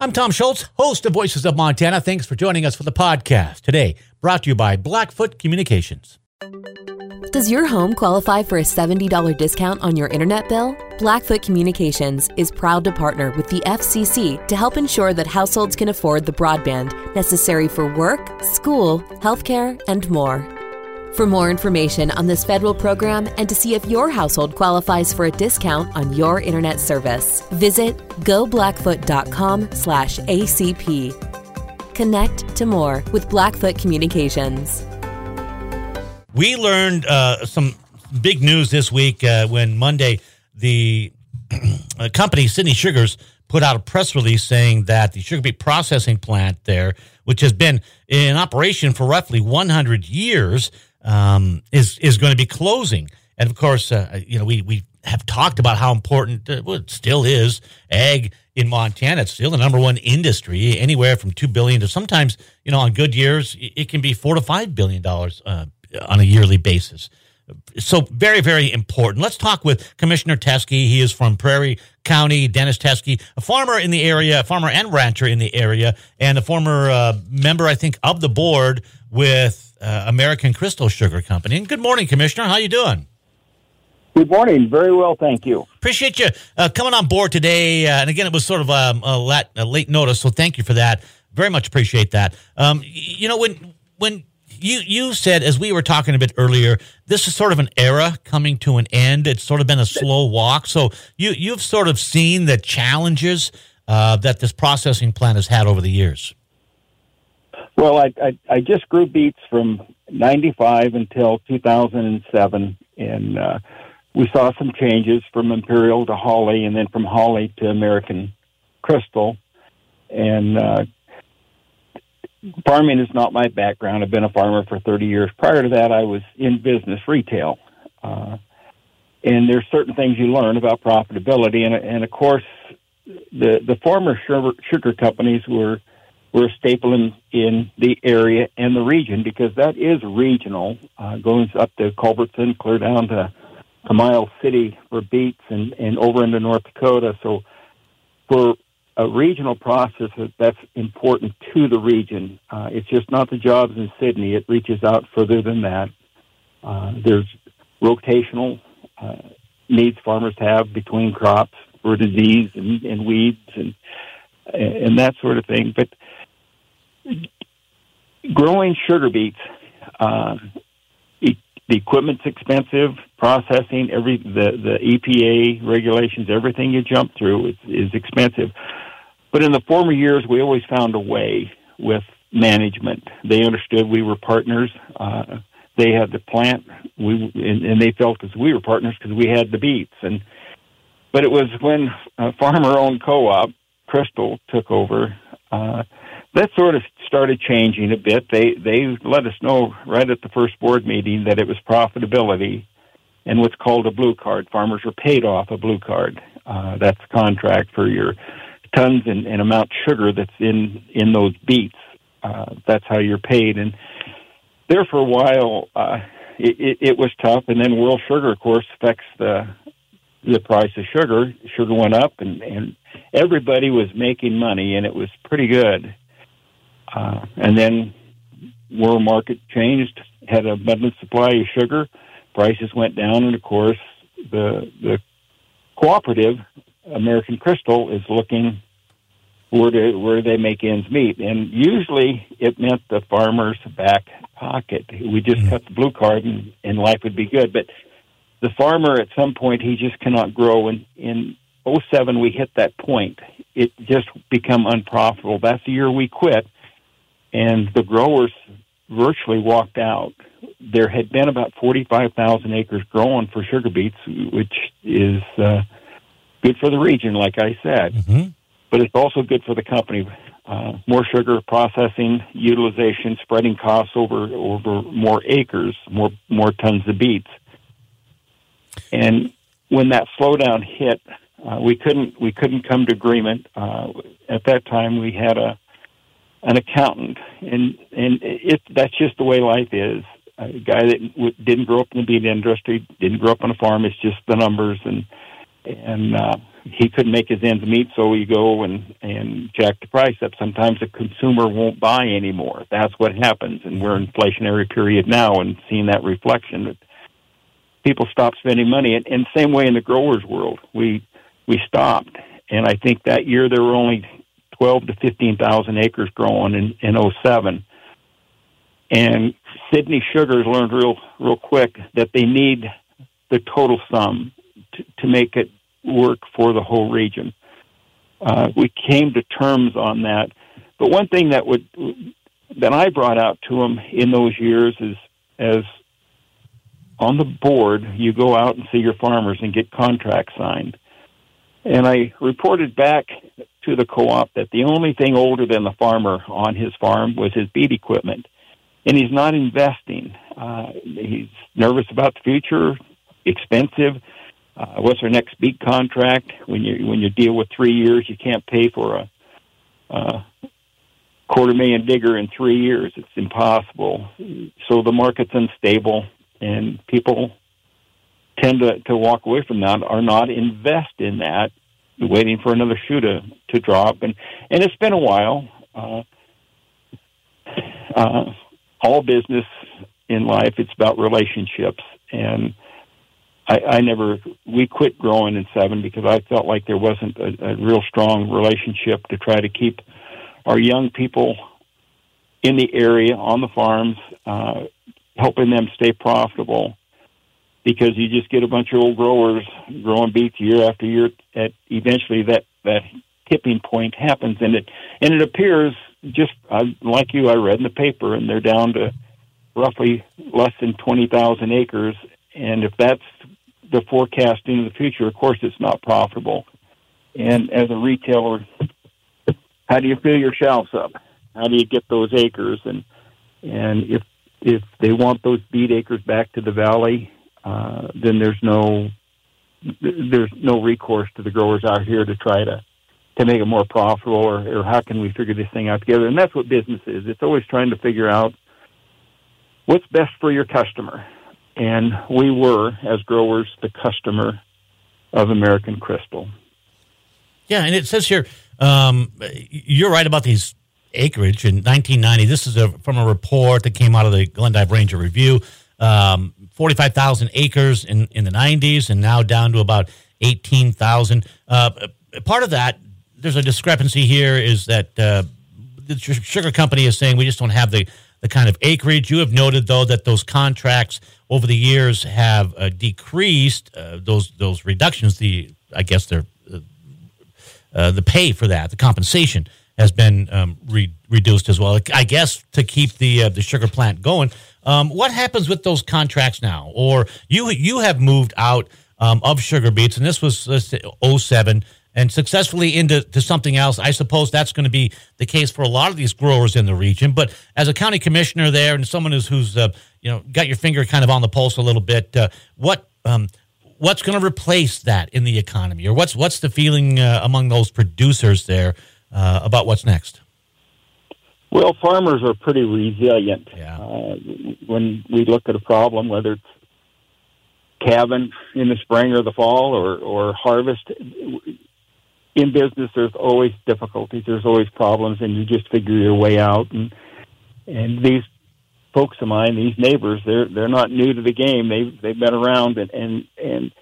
I'm Tom Schultz, host of Voices of Montana. Thanks for joining us for the podcast today, brought to you by Blackfoot Communications. Does your home qualify for a $70 discount on your internet bill? Blackfoot Communications is proud to partner with the FCC to help ensure that households can afford the broadband necessary for work, school, healthcare, and more. For more information on this federal program and to see if your household qualifies for a discount on your internet service, visit goblackfoot.com/acp. Connect to more with Blackfoot Communications. We learned uh, some big news this week uh, when Monday the uh, company Sidney Sugars put out a press release saying that the sugar beet processing plant there, which has been in operation for roughly 100 years, um, is is going to be closing. And of course, uh, you know we we have talked about how important uh, well, it still is ag in Montana. It's still the number one industry, anywhere from two billion to sometimes you know on good years it can be four to five billion dollars uh, on a yearly basis. So very, very important. Let's talk with Commissioner Teske. He is from Prairie County. Dennis Teske, a farmer in the area, a farmer and rancher in the area, and a former uh, member, I think, of the board with uh, American Crystal Sugar Company. And good morning, Commissioner. How you doing? Good morning. Very well, thank you. Appreciate you uh, coming on board today. Uh, and again, it was sort of um, a, late, a, late notice, so thank you for that. Very much appreciate that. Um, you know, when when you you said as we were talking a bit earlier, this is sort of an era coming to an end. It's sort of been a slow walk. So you you've sort of seen the challenges uh, that this processing plant has had over the years. Well, I, I, I just grew beets from 95 until 2007, and uh, we saw some changes from Imperial to Holly, and then from Holly to American Crystal. And uh, farming is not my background. I've been a farmer for 30 years. Prior to that, I was in business retail. Uh, and there's certain things you learn about profitability, and, and of course, the the former sugar, sugar companies were we're a staple in, in the area and the region because that is regional, uh, going up to Culbertson, clear down to, to Miles City for beets and, and over into North Dakota. So for a regional process, that's important to the region. Uh, it's just not the jobs in Sidney. It reaches out further than that. Uh, there's rotational uh, needs farmers have between crops for disease and, and weeds and and that sort of thing. But growing sugar beets, uh, e- the equipment's expensive. Processing, every the the EPA regulations, everything you jump through is, is expensive. But in the former years, we always found a way with management. They understood we were partners. Uh, they had the plant, we and, and they felt as we were partners because we had the beets. And but it was when a farmer-owned co-op, Crystal, took over. Uh, that sort of started changing a bit. They they let us know right at the first board meeting that it was profitability and what's called a blue card. Farmers are paid off a blue card. Uh, that's a contract for your tons and, and amount sugar that's in in those beets. Uh, that's how you're paid. And there for a while, uh, it, it, it was tough. And then world sugar, of course, affects the the price of sugar. Sugar went up, and and everybody was making money, and it was pretty good. Uh, and then world market changed, had an abundant supply of sugar, prices went down, and of course the the cooperative American Crystal is looking where to, where they make ends meet, and usually it meant the farmer's back pocket. We just mm-hmm. cut the blue card, and, and life would be good. But the farmer, at some point, he just cannot grow. And in 07, we hit that point. It just become unprofitable. That's the year we quit and the growers virtually walked out. There had been about 45,000 acres growing for sugar beets, which is uh, good for the region, like I said, mm-hmm. but it's also good for the company. Uh, more sugar processing, utilization, spreading costs over over more acres, more more tons of beets. And when that slowdown hit, uh, we couldn't we couldn't come to agreement. Uh, at that time, we had a an accountant, and and it that's just the way life is. A guy that w- didn't grow up in the beet industry, didn't grow up on a farm. It's just the numbers, and and uh, he couldn't make his ends meet, so we go and and jack the price up. Sometimes the consumer won't buy anymore. That's what happens, and we're in inflationary period now, and seeing that reflection that people stop spending money. And, and same way in the growers' world, we we stopped, and I think that year there were only twelve to fifteen thousand acres growing in in oh seven. And Sidney Sugars learned real real quick that they need the total sum to, to make it work for the whole region. Uh, we came to terms on that. But one thing that would that I brought out to them in those years is as on the board, you go out and see your farmers and get contracts signed. And I reported back to the co-op that the only thing older than the farmer on his farm was his beet equipment, and he's not investing. Uh, he's nervous about the future, expensive uh, what's our next beet contract? When you when you deal with three years, you can't pay for a, a quarter million digger in three years. It's impossible. So the market's unstable, and people tend to, to walk away from that or not invest in that, waiting for another shoe to, to drop. And and it's been a while. Uh, uh, all business in life, it's about relationships and I, I never we quit growing in seven because I felt like there wasn't a, a real strong relationship to try to keep our young people in the area on the farms, uh, helping them stay profitable. Because you just get a bunch of old growers growing beets year after year. At eventually that that tipping point happens, and it and it appears just like you. I read in the paper, and they're down to roughly less than twenty thousand acres. And if that's the forecast into the future, of course, it's not profitable. And as a retailer, how do you fill your shelves up? How do you get those acres? And and if if they want those beet acres back to the valley, uh, then there's no there's no recourse to the growers out here to try to to make it more profitable, or, or how can we figure this thing out together? And that's what business is. It's always trying to figure out what's best for your customer and we were, as growers, the customer of American Crystal. Yeah, and it says here, um, you're right about these acreage in 1990. This is a, from a report that came out of the Glendive Ranger Review. Um, 45,000 acres in, in the 90s, and now down to about 18,000. Uh, part of that, there's a discrepancy here, is that uh, the sugar company is saying we just don't have the the kind of acreage. You have noted, though, that those contracts over the years have uh, decreased. Uh, those those reductions, the I guess they're uh, uh the pay for that, the compensation has been um, re- reduced as well. I guess to keep the uh, the sugar plant going. Um, what happens with those contracts now? Or you you have moved out um, of sugar beets, and this was 07 and successfully into to something else. I suppose that's going to be the case for a lot of these growers in the region. But as a county commissioner there, and someone who's, who's uh, you know got your finger kind of on the pulse a little bit, uh, what um, what's going to replace that in the economy, or what's what's the feeling uh, among those producers there uh, about what's next? Well, farmers are pretty resilient. Yeah. Uh, when we look at a problem, whether it's calving in the spring or the fall or, or harvest, in business, there's always difficulties. There's always problems, and you just figure your way out. And and these folks of mine, these neighbors, they're they're not new to the game. They've they've been around, and and and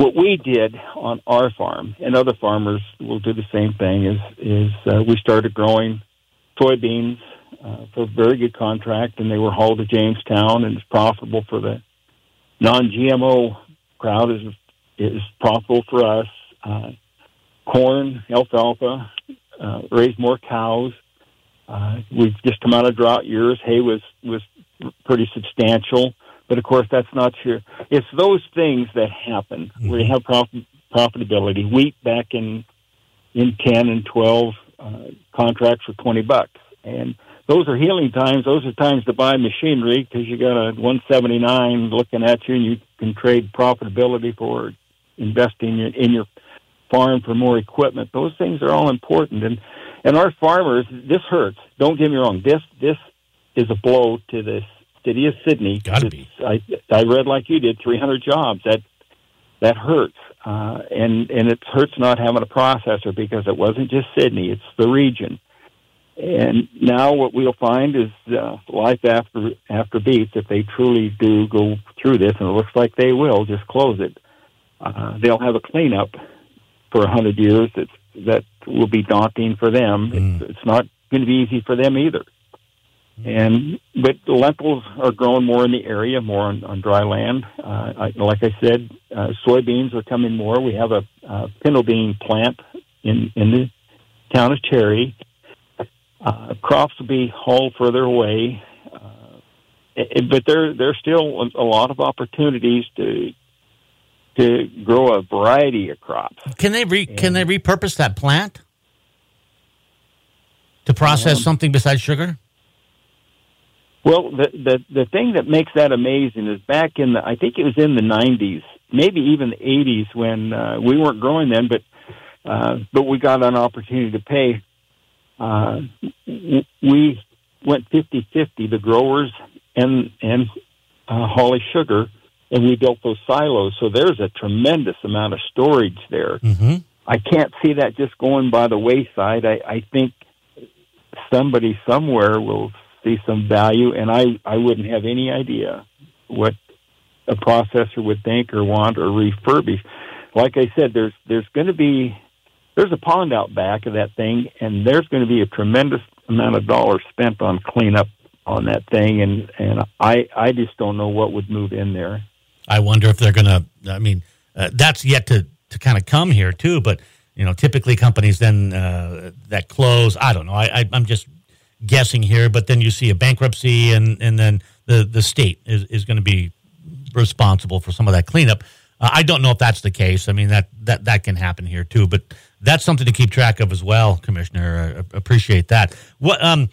what we did on our farm, and other farmers will do the same thing. Is is uh, we started growing soybeans uh, for a very good contract, and they were hauled to Jamestown, and it's profitable for the non-GMO crowd. is is profitable for us. Uh, corn, alfalfa, uh, raise more cows. Uh, we've just come out of drought years. Hay was was pretty substantial, but of course that's not true. It's those things that happen mm-hmm. where you have prof- profitability. Wheat back in in ten and twelve uh, contracts for twenty bucks, and those are healing times. Those are times to buy machinery because you got a 179 looking at you, and you can trade profitability for investing in, in your farm for more equipment. Those things are all important, and and our farmers. This hurts. Don't get me wrong. This this is a blow to the city of Sidney. Got to be. I I read like you did, 300 jobs. That that hurts. uh, and and it hurts not having a processor because it wasn't just Sidney; it's the region. And now what we'll find is uh, life after after beets. If they truly do go through this, and it looks like they will, just close it. Uh, they'll have a cleanup for a hundred years. That's that will be daunting for them. Mm. It's, it's not going to be easy for them either. And but the lentils are growing more in the area, more on, on dry land. Uh, I, like I said, uh, soybeans are coming more. We have a uh, pinto bean plant in in the town of Terry. Uh, crops will be hauled further away, uh, it, but there there's still a lot of opportunities to to grow a variety of crops. Can they re, and, can they repurpose that plant to process um, something besides sugar? Well, the, the the thing that makes that amazing is back in the I think it was in the '90s, maybe even the '80s when uh, we weren't growing then, but uh, but we got an opportunity to pay. Uh, we went 50-50, the growers and and uh, Holly Sugar, and we built those silos. So there's a tremendous amount of storage there. Mm-hmm. I can't see that just going by the wayside. I, I think somebody somewhere will see some value, and I, I wouldn't have any idea what a processor would think or want or refurbish. Like I said, there's there's going to be there's a pond out back of that thing, and there's going to be a tremendous amount of dollars spent on cleanup on that thing, and and I I just don't know what would move in there. I wonder if they're going to. I mean, uh, that's yet to to kind of come here too, but you know, typically companies then uh, that close. I don't know. I, I I'm just guessing here, but then you see a bankruptcy, and and then the the state is is going to be responsible for some of that cleanup. Uh, I don't know if that's the case. I mean that that that can happen here too, but that's something to keep track of as well, Commissioner. I appreciate that. What um,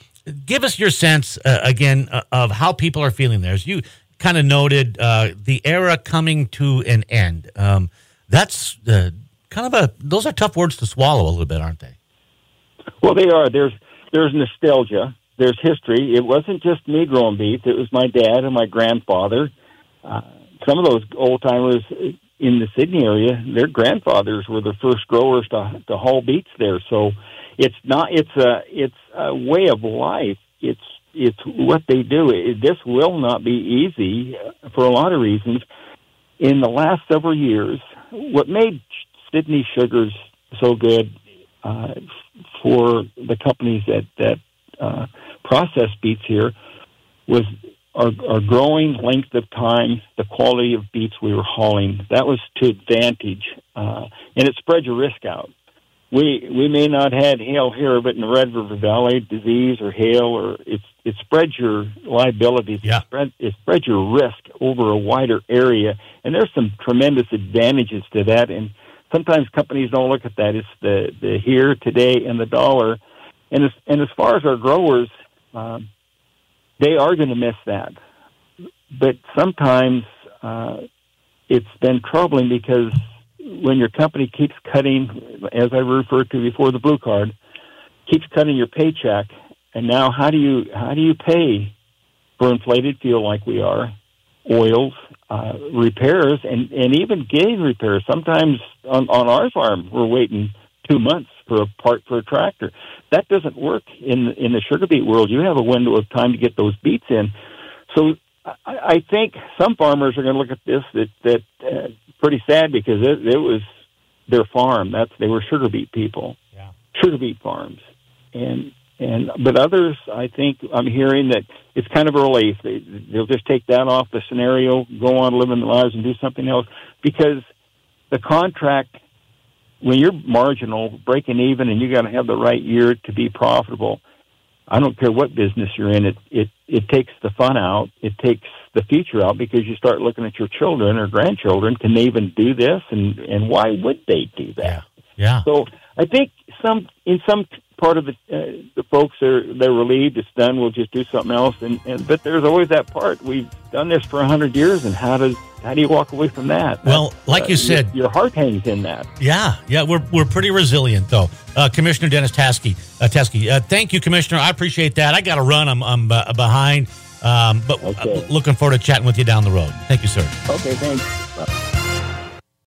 give us your sense uh, again uh, of how people are feeling there. As you kind of noted, uh, the era coming to an end. Um, that's uh, kind of a those are tough words to swallow a little bit, aren't they? Well, they are. There's there's nostalgia. There's history. It wasn't just me growing beets. It was my dad and my grandfather. Uh, some of those old timers in the Sidney area, their grandfathers were the first growers to to haul beets there. So it's not. It's a it's a way of life. It's it's what they do. It, this will not be easy for a lot of reasons. In the last several years, what made Sidney Sugars so good uh, for the companies that that uh, process beets here was our, our growing length of time, the quality of beets we were hauling. That was to advantage, uh, and it spread your risk out. We we may not had hail here, but in the Red River Valley, disease or hail, or it's it spreads your liabilities. Yeah. It, spread, it spreads your risk over a wider area, and there's some tremendous advantages to that. And sometimes companies don't look at that. It's the the here, today, and the dollar. And as and as far as our growers, um, they are going to miss that. But sometimes uh, it's been troubling because when your company keeps cutting, as I referred to before, the blue card keeps cutting your paycheck, and now how do you how do you pay for inflated fuel like we are, oils, uh, repairs, and and even getting repairs? Sometimes on on our farm we're waiting two months for a part for a tractor. That doesn't work in in the sugar beet world. You have a window of time to get those beets in. So I, I think some farmers are going to look at this that that uh, pretty sad because it, it was their farm. That's they were sugar beet people, yeah. sugar beet farms, and and but others, I think I'm hearing that it's kind of a relief. They, they'll just take that off the scenario, go on living their lives, and do something else because the contract when you're marginal, breaking even, and you got to have the right year to be profitable. I don't care what business you're in. It it it takes the fun out. It takes the future out because you start looking at your children or grandchildren. Can they even do this? And and why would they do that? Yeah. yeah. So I think some in some part of the uh, the folks are they're relieved it's done. We'll just do something else. And, and but there's always that part. We've done this for a hundred years, and how does how do you walk away from that? Well, like uh, you said, your, your, heart hangs in that. Yeah, yeah, we're, we're pretty resilient though. Uh, Commissioner Dennis Teske, uh, uh, thank you, Commissioner. I appreciate that. I got to run. I'm I'm uh, behind, um, but uh, okay. looking forward to chatting with you down the road. Thank you, sir. Okay, thanks.